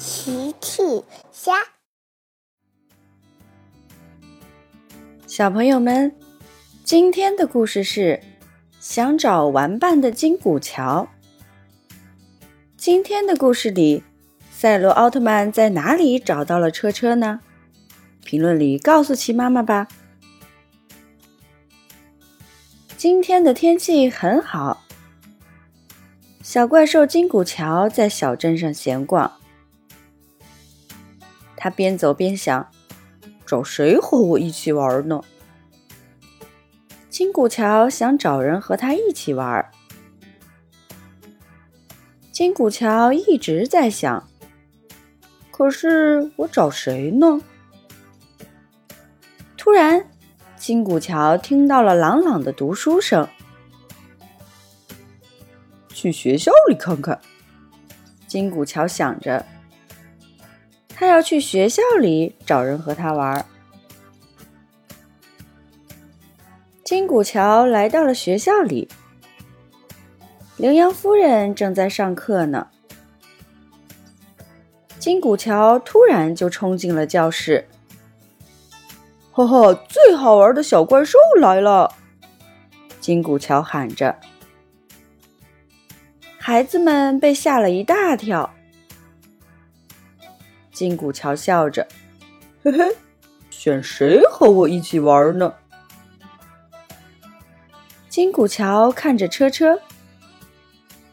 奇趣虾，小朋友们，今天的故事是想找玩伴的金古桥。今天的故事里，赛罗奥特曼在哪里找到了车车呢？评论里告诉奇妈妈吧。今天的天气很好，小怪兽金古桥在小镇上闲逛。他边走边想：找谁和我一起玩呢？金古桥想找人和他一起玩。金古桥一直在想，可是我找谁呢？突然，金古桥听到了朗朗的读书声。去学校里看看，金古桥想着。他要去学校里找人和他玩。金古桥来到了学校里，羚羊夫人正在上课呢。金古桥突然就冲进了教室，哈哈，最好玩的小怪兽来了！金古桥喊着，孩子们被吓了一大跳。金古桥笑着：“嘿嘿，选谁和我一起玩呢？”金古桥看着车车：“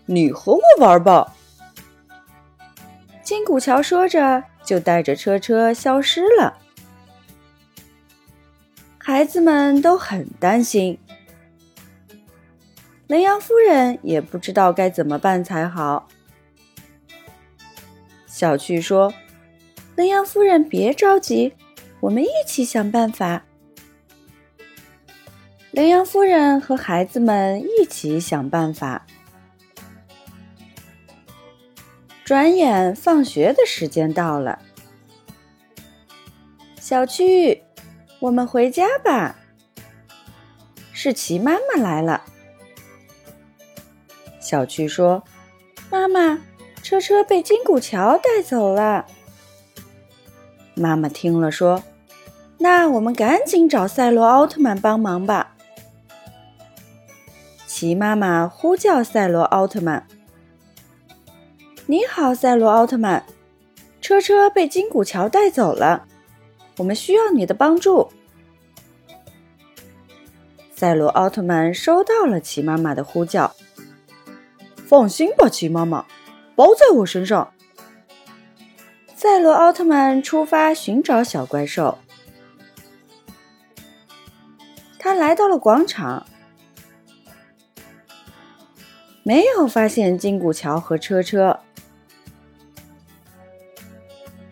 你和我玩吧。”金古桥说着，就带着车车消失了。孩子们都很担心，羚羊夫人也不知道该怎么办才好。小趣说。羚羊夫人，别着急，我们一起想办法。羚羊夫人和孩子们一起想办法。转眼放学的时间到了，小区，我们回家吧。是齐妈妈来了。小趣说：“妈妈，车车被金古桥带走了。”妈妈听了说：“那我们赶紧找赛罗奥特曼帮忙吧。”齐妈妈呼叫赛罗奥特曼：“你好，赛罗奥特曼，车车被金古桥带走了，我们需要你的帮助。”赛罗奥特曼收到了齐妈妈的呼叫：“放心吧，齐妈妈，包在我身上。”赛罗奥特曼出发寻找小怪兽。他来到了广场，没有发现金古桥和车车。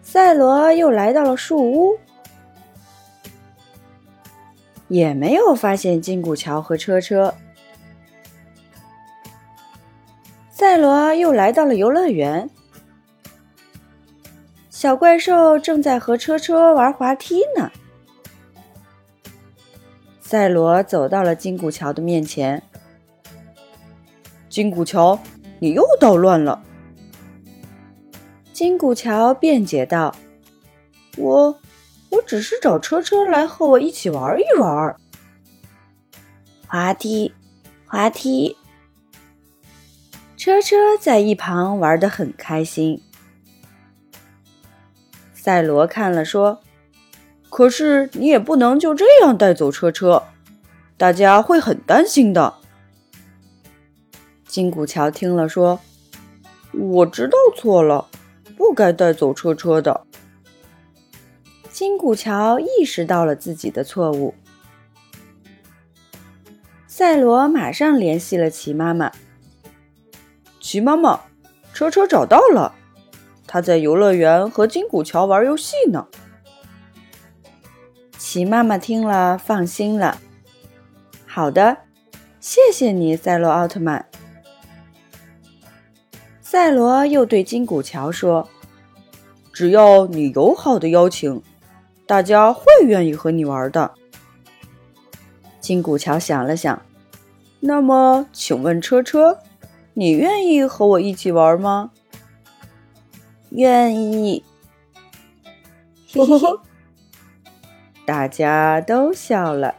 赛罗又来到了树屋，也没有发现金古桥和车车。赛罗又来到了游乐园。小怪兽正在和车车玩滑梯呢。赛罗走到了金古桥的面前。金古桥，你又捣乱了。金古桥辩解道：“我，我只是找车车来和我一起玩一玩。”滑梯，滑梯。车车在一旁玩得很开心。赛罗看了说：“可是你也不能就这样带走车车，大家会很担心的。”金古桥听了说：“我知道错了，不该带走车车的。”金古桥意识到了自己的错误。赛罗马上联系了齐妈妈：“齐妈妈，车车找到了。”他在游乐园和金古桥玩游戏呢。齐妈妈听了放心了。好的，谢谢你，赛罗奥特曼。赛罗又对金古桥说：“只要你友好的邀请，大家会愿意和你玩的。”金古桥想了想，那么，请问车车，你愿意和我一起玩吗？愿意。呵呵呵，大家都笑了。